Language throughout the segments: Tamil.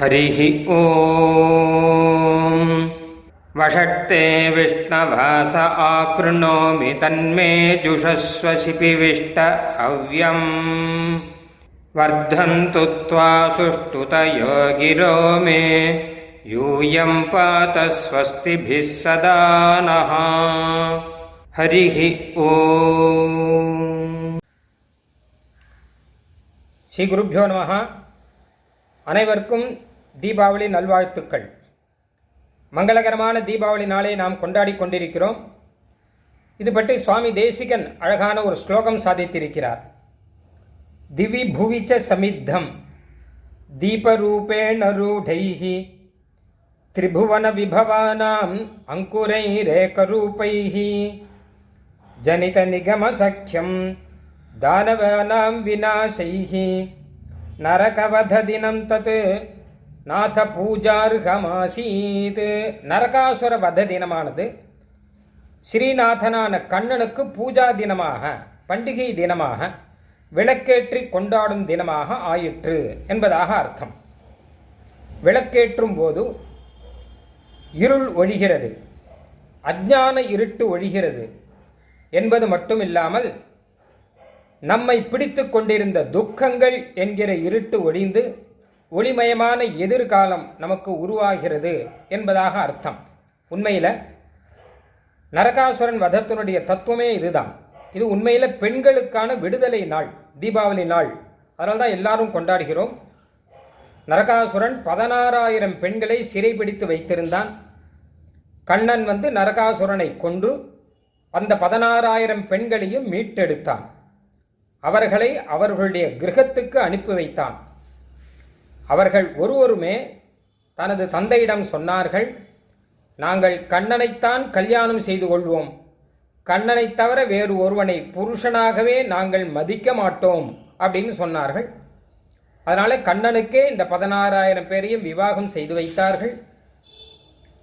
हरिः ॐ वषट्ते विष्णवास आकृणोमि तन्मे जुषस्व शिपिविष्ट हव्यम् वर्धन्तु त्वा सुष्ठुतयो गिरो मे यूयं पात स्वस्तिभिः सदा नः हरिः ॐ ஸ்ரீ குருப்பியோ நமஹ அனைவருக்கும் தீபாவளி நல்வாழ்த்துக்கள். மங்களகரமான தீபாவளி நாளை நாம் கொண்டாடி கொண்டிருக்கிறோம். இது பற்றி சுவாமி தேசிகன் அழகான ஒரு ஸ்லோகம் சாதித்திருக்கிறார். திவி புவிச்ச சமித்தம் தீபரூபேண ரூடைஹி திரிபுவன விபவானாம் அங்குரைரேகரூபைः ஜனித நிகம சக்கியம் தானவானாம் நரகவத தினம் தத் நாத பூஜார்ஹமாசீத் நரகாசுர வத தினமானது ஸ்ரீநாதனான கண்ணனுக்கு பூஜா தினமாக பண்டிகை தினமாக விளக்கேற்றி கொண்டாடும் தினமாக ஆயிற்று என்பதாக அர்த்தம். விளக்கேற்றும் போது இருள் ஒழிகிறது அஜ்ஞான இருட்டு ஒழிகிறது என்பது மட்டுமில்லாமல் நம்மை பிடித்து கொண்டிருந்த துக்கங்கள் என்கிற இருட்டு ஒழிந்து ஒளிமயமான எதிர்காலம் நமக்கு உருவாகிறது என்பதாக அர்த்தம். உண்மையில் நரகாசுரன் வதத்தினுடைய தத்துவமே இதுதான். இது உண்மையில் பெண்களுக்கான விடுதலை நாள் தீபாவளி நாள். அதனால தான் எல்லாரும் கொண்டாடுகிறோம். நரகாசுரன் பதினாறாயிரம் பெண்களை சிறைபிடித்து வைத்திருந்தான். கண்ணன் வந்து நரகாசுரனை கொன்று அந்த பதினாறாயிரம் பெண்களையும் மீட்டெடுத்தான். அவர்களை அவர்களுடைய கிரகத்துக்கு அனுப்பி வைத்தான். அவர்கள் ஒருவருமே தனது தந்தையிடம் சொன்னார்கள் நாங்கள் கண்ணனைத்தான் கல்யாணம் செய்து கொள்வோம். கண்ணனை தவிர வேறு ஒருவனை புருஷனாகவே நாங்கள் மதிக்க மாட்டோம் அப்படின்னு சொன்னார்கள். அதனால கண்ணனுக்கே இந்த பதினாறாயிரம் பேரையும் விவாகம் செய்து வைத்தார்கள்.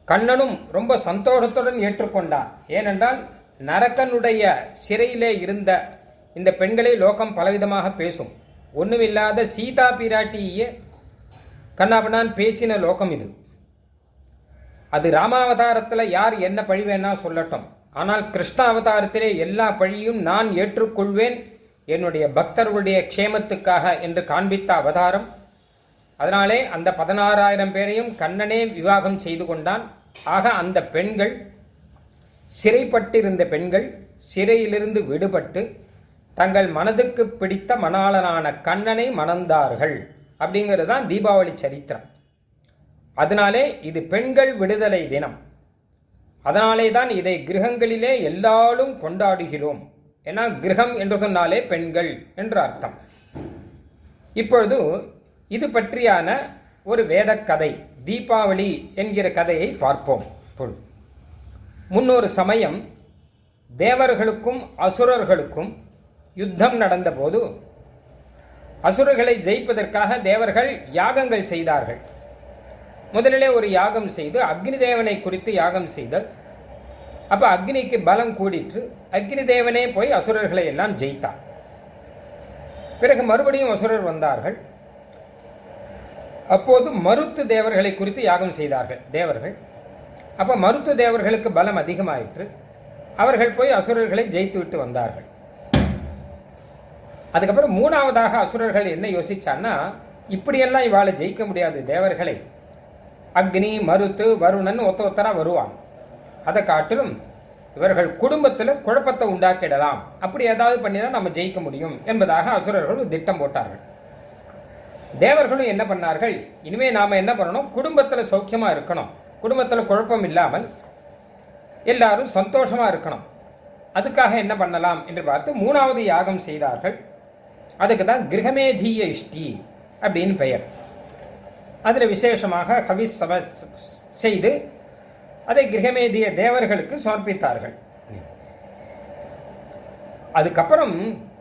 கண்ணனும் ரொம்ப சந்தோஷத்துடன் ஏற்றுக்கொண்டான். ஏனென்றால் நரக்கனுடைய சிறையிலே இருந்த இந்த பெண்களை லோகம் பலவிதமாக பேசும். ஒன்றுமில்லாத சீதா பிராட்டியே கண்ணாபண்ணான் பேசின லோகம் இது. அது ராமாவதாரத்தில் யார் என்ன பழி வேணா சொல்லட்டும். ஆனால் கிருஷ்ண அவதாரத்திலே எல்லா பழியும் நான் ஏற்றுக்கொள்வேன். என்னுடைய பக்தர்களுடைய க்ஷேமத்துக்காக என்று காண்பித்த அவதாரம். அதனாலே அந்த பதினாறாயிரம் பேரையும் கண்ணனே விவாகம் செய்து கொண்டான். ஆக அந்த பெண்கள் சிறைப்பட்டிருந்த பெண்கள் சிறையிலிருந்து விடுபட்டு தங்கள் மனதுக்கு பிடித்த மணாளனான கண்ணனை மணந்தார்கள். அப்படிங்கிறது தான் தீபாவளி சரித்திரம். அதனாலே இது பெண்கள் விடுதலை தினம். அதனாலே தான் இதை கிரகங்களிலே எல்லாரும் கொண்டாடுகிறோம். ஏன்னா கிரகம் என்று சொன்னாலே பெண்கள் என்று அர்த்தம். இப்பொழுது இது பற்றியான ஒரு வேத கதை தீபாவளி என்கிற கதையை பார்ப்போம் இப்பொழுது. முன்னொரு சமயம் தேவர்களுக்கும் அசுரர்களுக்கும் யுத்தம் நடந்தபோது அசுரர்களை ஜெயிப்பதற்காக தேவர்கள் யாகங்கள் செய்தார்கள். முதலிலே ஒரு யாகம் செய்து அக்னி தேவனை குறித்து யாகம் செய்தல். அப்ப அக்னிக்கு பலம் கூடிற்று அக்னி தேவனே போய் அசுரர்களை எல்லாம் ஜெயித்தார் பிறகு மறுபடியும் அசுரர் வந்தார்கள். அப்போது மருத்து தேவர்களை குறித்து யாகம் செய்தார்கள் தேவர்கள். அப்ப மருத்து தேவர்களுக்கு பலம் அதிகமாயிற்று. அவர்கள் போய் அசுரர்களை ஜெயித்து விட்டு வந்தார்கள். அதுக்கப்புறம் மூணாவதாக அசுரர்கள் என்ன யோசிச்சான்னா இப்படியெல்லாம் இவாளை ஜெயிக்க முடியாது தேவர்களை. அக்னி மருத்து வருணன் ஒத்த ஒத்தரா வருவான். அதை காட்டிலும் இவர்கள் குடும்பத்தில் குழப்பத்தை உண்டாக்கிடலாம். அப்படி ஏதாவது பண்ணி தான் நம்ம ஜெயிக்க முடியும் என்பதாக அசுரர்கள் திட்டம் போட்டார்கள். தேவர்களும் என்ன பண்ணார்கள்? இனிமே நாம என்ன பண்ணணும்? குடும்பத்தில் சௌக்கியமா இருக்கணும். குடும்பத்தில் குழப்பம் இல்லாமல் எல்லாரும் சந்தோஷமா இருக்கணும். அதுக்காக என்ன பண்ணலாம் என்று பார்த்து மூணாவது யாகம் செய்தார்கள். அதுக்கு தான் கிரகமேதீய இஷ்டி அப்படின்னு பெயர். அதில் விசேஷமாக ஹவிஸ் சம செய்து அதை கிரகமேதிய தேவர்களுக்கு சமர்ப்பித்தார்கள். அதுக்கப்புறம்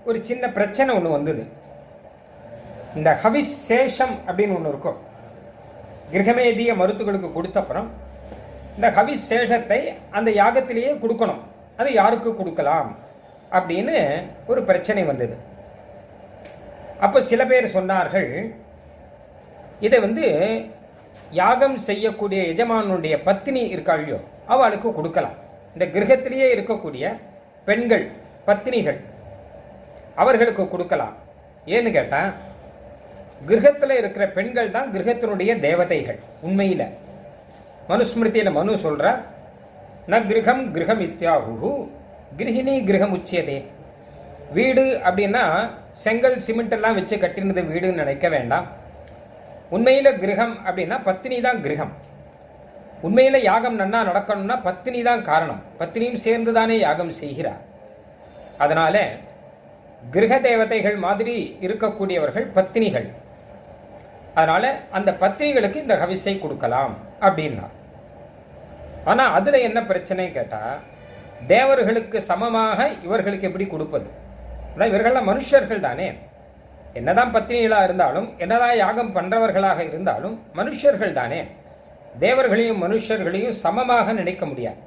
ஒரு சின்ன பிரச்சனை ஒன்று வந்தது. இந்த ஹவிசேஷம் அப்படின்னு ஒன்று இருக்கும். கிரகமேதிய மருத்துகளுக்கு கொடுத்தப்புறம் இந்த ஹவிசேஷத்தை அந்த யாகத்திலேயே கொடுக்கணும். அது யாருக்கு கொடுக்கலாம் அப்படின்னு ஒரு பிரச்சனை வந்தது. அப்போ சில பேர் சொன்னார்கள் இதை வந்து யாகம் செய்யக்கூடிய எஜமானுடைய பத்தினி இருக்காளியோ அவளுக்கு கொடுக்கலாம். இந்த கிரகத்திலேயே இருக்கக்கூடிய பெண்கள் பத்தினிகள் அவர்களுக்கு கொடுக்கலாம். ஏன்னு கேட்டால் கிரகத்தில் இருக்கிற பெண்கள் தான் கிரகத்தினுடைய தேவதைகள் உண்மையில். மனுஸ்மிருதியில மனு சொல்ற ந கிரகம் கிரகம் இத்தியாகு கிரகிணி கிரகம் உச்சியதே வீடு அப்படின்னா செங்கல் சிமெண்ட் எல்லாம் வச்சு கட்டினது வீடுன்னு நினைக்க வேண்டாம். உண்மையில் கிரகம் அப்படின்னா பத்தினி தான் கிரகம். உண்மையில் யாகம் நன்னா நடக்கணும்னா பத்தினி தான் காரணம். பத்தினியும் சேர்ந்து தானே யாகம் செய்கிறார். அதனால கிரக தேவதைகள் மாதிரி இருக்கக்கூடியவர்கள் பத்தினிகள். அதனால அந்த பத்தினிகளுக்கு இந்த ஹவிசை கொடுக்கலாம் அப்படின்னா. ஆனால் அதில் என்ன பிரச்சனை கேட்டால் தேவர்களுக்கு சமமாக இவர்களுக்கு எப்படி கொடுப்பது? ஆனால் இவர்கள்லாம் மனுஷர்கள் தானே? என்னதான் பத்தினிகளாக இருந்தாலும் என்னதான் யாகம் பண்ணுறவர்களாக இருந்தாலும் மனுஷர்கள் தானே? தேவர்களையும் மனுஷர்களையும் சமமாக நினைக்க முடியாது.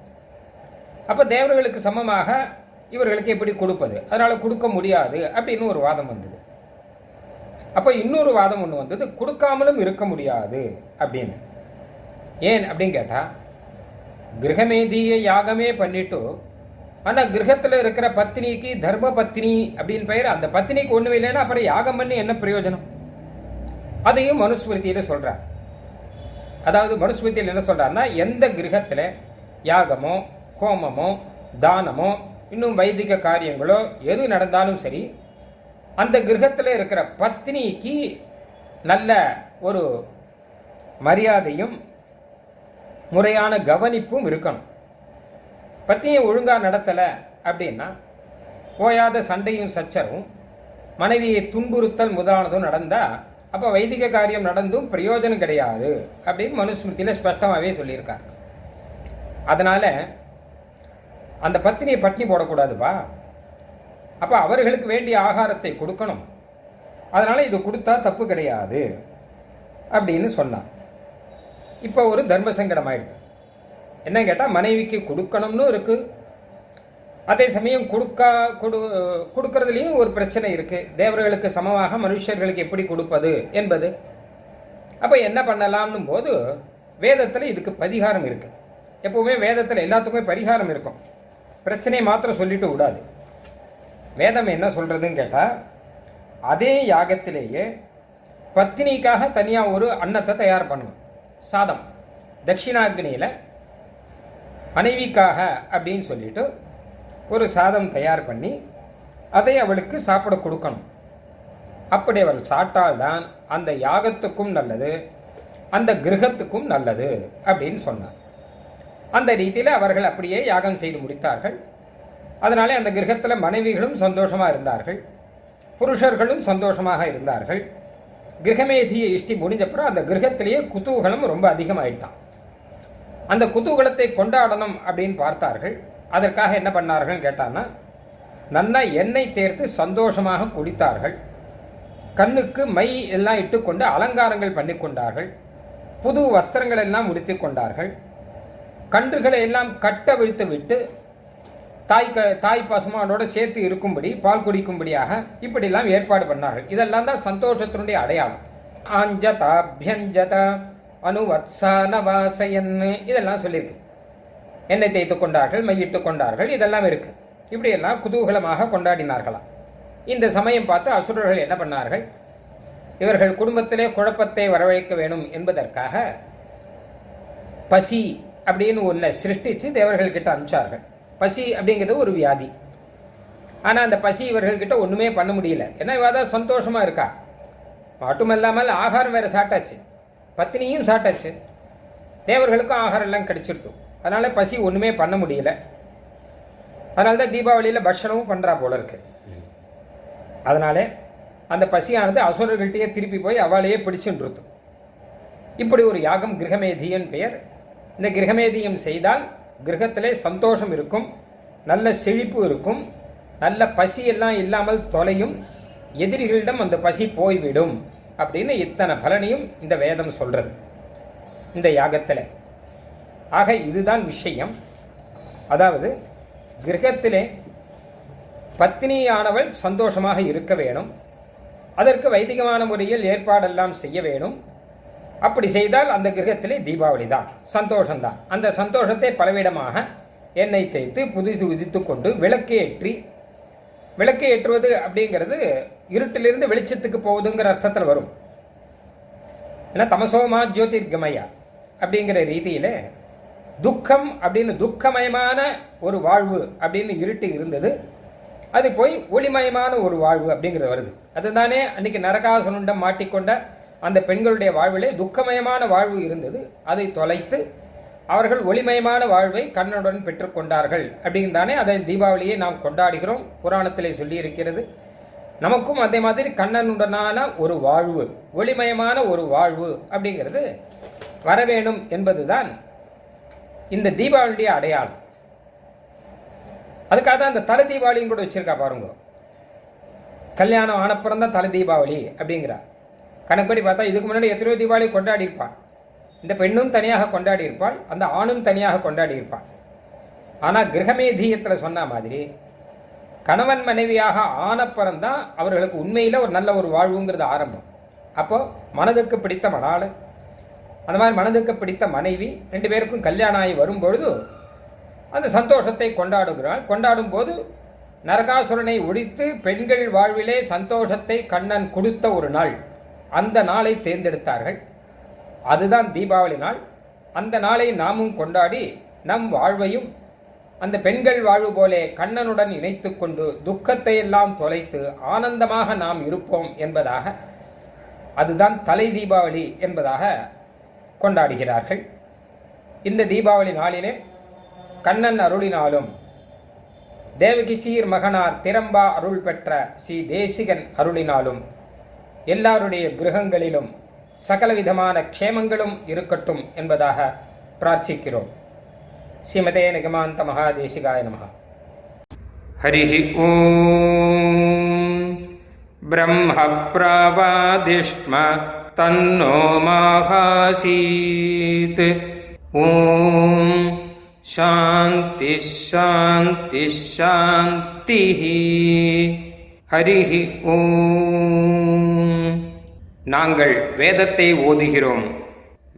அப்போ தேவர்களுக்கு சமமாக இவர்களுக்கு எப்படி கொடுப்பது? அதனால் கொடுக்க முடியாது அப்படின்னு ஒரு வாதம் வந்தது. அப்போ இன்னொரு வாதம் ஒன்று வந்தது கொடுக்காமலும் இருக்க முடியாது அப்படின்னு. ஏன் அப்படின்னு கேட்டால் கிரகமேதிய யாகமே பண்ணிட்டு ஆனா கிரகத்துல இருக்கிற பத்தினிக்கு தர்ம பத்தினி அப்படின்னு பெயர் அந்த பத்தினிக்கு ஒண்ணும் இல்லைன்னா அப்புறம் யாகம் பண்ணி என்ன பிரயோஜனம்? அதையும் மனுஸ்மிருதியில சொல்கிறார் அதாவது மனுஸ்மிருதியில் என்ன சொல்றாருன்னா எந்த கிரகத்துல யாகமோ ஹோமமோ தானமோ இன்னும் வைதிக காரியங்களோ எது நடந்தாலும் சரி அந்த கிரகத்தில் இருக்கிற பத்னிக்கு நல்ல ஒரு மரியாதையும் முறையான கவனிப்பும் இருக்கணும். பத்தியை ஒழுங்காக நடத்தலை அப்படின்னா ஓயாத சண்டையும் சச்சரும் மனைவியை துன்புறுத்தல் முதலானதும் நடந்தா அப்போ வைதிக காரியம் நடந்தும் பிரயோஜனம் கிடையாது அப்படின்னு மனுஸ்மிருதியில ஸ்பஷ்டமாகவே சொல்லியிருக்கார். அதனால அந்த பத்தினியை பட்னி போடக்கூடாதுப்பா. அப்போ அவர்களுக்கு வேண்டிய ஆகாரத்தை கொடுக்கணும். அதனால் இது கொடுத்தா தப்பு கிடையாது அப்படின்னு சொன்னான் இப்போ ஒரு தர்ம சங்கடம் ஆயிடுது. என்ன கேட்டால் மனைவிக்கு கொடுக்கணும்னு இருக்கு. அதே சமயம் கொடுக்கா கொடு கொடுக்கறதுலயும் ஒரு பிரச்சனை இருக்கு. தேவர்களுக்கு சமமாக மனுஷர்களுக்கு எப்படி கொடுப்பது என்பது. அப்ப என்ன பண்ணலாம்னு போது வேதத்துல இதுக்கு பரிகாரம் இருக்கு. எப்பவுமே வேதத்துல எல்லாத்துக்குமே பரிகாரம் இருக்கும். பிரச்சனையை மாத்திரம் சொல்லிட்டு விடாது. வேதம் என்ன சொல்றதுன்னு கேட்டால் அதே யாகத்திலேயே பத்தினிக்காக தனியாக ஒரு அன்னத்தை தயார் பண்ணணும். சாதம். தட்சிணாக்னியில் மனைவிக்காக அப்படின்னு சொல்லிட்டு ஒரு சாதம் தயார் பண்ணி அதை அவளுக்கு சாப்பிட கொடுக்கணும். அப்படி அவள் சாப்பிட்டால்தான் அந்த யாகத்துக்கும் நல்லது அந்த கிரகத்துக்கும் நல்லது அப்படின்னு சொன்னார். அந்த ரீதியில் அவர்கள் அப்படியே யாகம் செய்து முடித்தார்கள். அதனாலே அந்த கிரகத்தில் மனைவிகளும் சந்தோஷமாக இருந்தார்கள் புருஷர்களும் சந்தோஷமாக இருந்தார்கள். கிரகமேதியை இஷ்டி முடிஞ்சப்புறம் அந்த கிரகத்திலேயே குதூகலம் ரொம்ப அதிகமாயிட்டான். அந்த குதூகலத்தை கொண்டாடணும் அப்படின்னு பார்த்தார்கள். அதற்காக என்ன பண்ணார்கள் கேட்டான்னா நன்னா எண்ணெய் தேர்த்து சந்தோஷமாக குடித்தார்கள். கண்ணுக்கு மை எல்லாம் இட்டுக்கொண்டு அலங்காரங்கள் பண்ணி கொண்டார்கள். புது வஸ்திரங்கள் எல்லாம் உடுத்தி கொண்டார்கள். கன்றுகளை எல்லாம் கட்ட விழுத்து விட்டு தாய் க தாய் பசுமானோட சேர்த்து இருக்கும்படி பால் குடிக்கும்படியாக இப்படிலாம் ஏற்பாடு பண்ணார்கள். இதெல்லாம் தான் சந்தோஷத்தினுடைய அடையாளம். அஞ்சதா அபியஞ்சதா அனுவத்சானவாசயன். இதெல்லாம் சொல்லியிருக்கு எண்ணெய் தேய்த்து கொண்டார்கள் மையிட்டு கொண்டார்கள் இதெல்லாம் இருக்கு. இப்படியெல்லாம் குதூகலமாக கொண்டாடினார்களாம். இந்த சமயம் பார்த்து அசுரர்கள் என்ன பண்ணார்கள்? இவர்கள் குடும்பத்திலே குழப்பத்தை வரவழைக்க வேணும் என்பதற்காக பசி அப்படின்னு ஒன்றை சிருஷ்டிச்சு தேவர்கள்கிட்ட அனுப்பிச்சார்கள். பசி அப்படிங்கிறது ஒரு வியாதி. ஆனால் அந்த பசி இவர்கள்கிட்ட ஒன்றுமே பண்ண முடியல. ஏன்னா இவ தான் சந்தோஷமாக இருக்கா. மட்டுமல்லாமல் ஆகாரம் வேறு சாட்டாச்சு பத்தினியும் சாட்டாச்சு தேவர்களுக்கும் ஆகாரம் எல்லாம் கிடைச்சிருக்கும். அதனால் பசி ஒன்றுமே பண்ண முடியல. அதனால தான் தீபாவளியில் பட்சணமும் பண்ணுறா போல இருக்கு. அதனால அந்த பசியானது அசுரர்கள்ட்டையே திருப்பி போய் அவளையே பிடிச்சுன்றது இப்படி ஒரு யாகம் கிரகமேதியன் பெயர். இந்த கிரகமேதியம் செய்தால் கிரகத்திலே சந்தோஷம் இருக்கும் நல்ல செழிப்பு இருக்கும் நல்ல பசி எல்லாம் இல்லாமல் தொலையும் எதிரிகளிடம் அந்த பசி போய்விடும். அப்படின்னு இத்தனை பலனையும் இந்த வேதம் சொல்றது. இந்த யாகத்தில். ஆக இதுதான் விஷயம். அதாவது கிரகத்திலே பத்தினியானவள் சந்தோஷமாக இருக்க வேணும். அதற்கு வைதிகமான முறையில் ஏற்பாடெல்லாம் செய்ய வேணும். அப்படி செய்தால் அந்த கிரகத்திலே தீபாவளி தான் சந்தோஷம்தான் அந்த சந்தோஷத்தை பலவிடமாக எண்ணெய் தேய்த்து புதிது உதித்து கொண்டு விளக்கு ஏற்றி விளக்கு ஏற்றுவது அப்படிங்கிறது இருட்டிலிருந்து வெளிச்சத்துக்கு போகுதுங்கிற அர்த்தத்தில் வரும். ஏன்னா தமசோமா ஜோதிர்கமயா அப்படிங்கிற ரீதியில் துக்கம் அப்படின்னு துக்கமயமான ஒரு வாழ்வு அப்படின்னு இருட்டு இருந்தது. அது போய் ஒளிமயமான ஒரு வாழ்வு அப்படிங்கிறது வருது. அதுதானே அன்னைக்கு நரகாசுனுண்டம் மாட்டிக்கொண்ட அந்த பெண்களுடைய வாழ்விலே துக்கமயமான வாழ்வு இருந்தது. அதை தொலைத்து அவர்கள் ஒளிமயமான வாழ்வை கண்ணுடன் பெற்றுக்கொண்டார்கள் அப்படின்னு தானே அதை தீபாவளியை நாம் கொண்டாடுகிறோம். புராணத்திலே சொல்லி இருக்கிறது நமக்கும் அதே மாதிரி கண்ணனுடனான ஒரு வாழ்வு ஒளிமயமான ஒரு வாழ்வு அப்படிங்கிறது வரவேணும் என்பதுதான் இந்த தீபாவளியுடைய அடையாளம். அதுக்காக தான் அந்த தலை தீபாவளியும் கூட வச்சிருக்கா பாருங்க. கல்யாணம் ஆனப்புறம் தான் தலை தீபாவளி அப்படிங்கிறா கணக்குப்படி பார்த்தா இதுக்கு முன்னாடி எத்தனையோ தீபாவளி கொண்டாடி இருப்பான் இந்த பெண்ணும் தனியாக கொண்டாடி இருப்பாள் அந்த ஆணும் தனியாக கொண்டாடி இருப்பான் ஆனால் கிரகமேதீயத்தில் சொன்ன மாதிரி கணவன் மனைவியாக ஆனப்புறம் தான் அவர்களுக்கு உண்மையில் ஒரு நல்ல ஒரு வாழ்வுங்கிறது ஆரம்பம். அப்போது மனதுக்கு பிடித்த மணாள் அந்த மாதிரி மனதுக்கு பிடித்த மனைவி ரெண்டு பேருக்கும் கல்யாணம் ஆகி வரும்பொழுது அந்த சந்தோஷத்தை கொண்டாடுகிறாள். கொண்டாடும் போது நரகாசுரனை ஒழித்து பெண்கள் வாழ்விலே சந்தோஷத்தை கண்ணன் கொடுத்த ஒரு நாள். அந்த நாளை தேர்ந்தெடுத்தார்கள். அதுதான் தீபாவளி நாள். அந்த நாளை நாமும் கொண்டாடி நம் வாழ்வையும் அந்த பெண்கள் வாழ்வு போலே கண்ணனுடன் இணைத்து கொண்டு துக்கத்தை எல்லாம் தொலைத்து ஆனந்தமாக நாம் இருப்போம் என்பதாக அதுதான் தலை தீபாவளி என்பதாக கொண்டாடுகிறார்கள். இந்த தீபாவளி நாளிலே கண்ணன் அருளினாலும் தேவகிசீர் மகனார் திரம்பா அருள் பெற்ற ஸ்ரீ தேசிகன் அருளினாலும் எல்லாருடைய கிரகங்களிலும் சகலவிதமான க்ஷேமங்களும் இருக்கட்டும் என்பதாக பிரார்த்திக்கிறோம். ஸ்ரீமதே நிகமாந்த மகாதேசிகாய நம ஹரி ஓம். பிரம்ம பிரவாதிஷ்ம தன்னோ மாகாசீத். ஓம். சாந்தி சாந்தி சாந்தி ஹரி ஓம். நாங்கள் வேதத்தை ஓதுகிறோம்.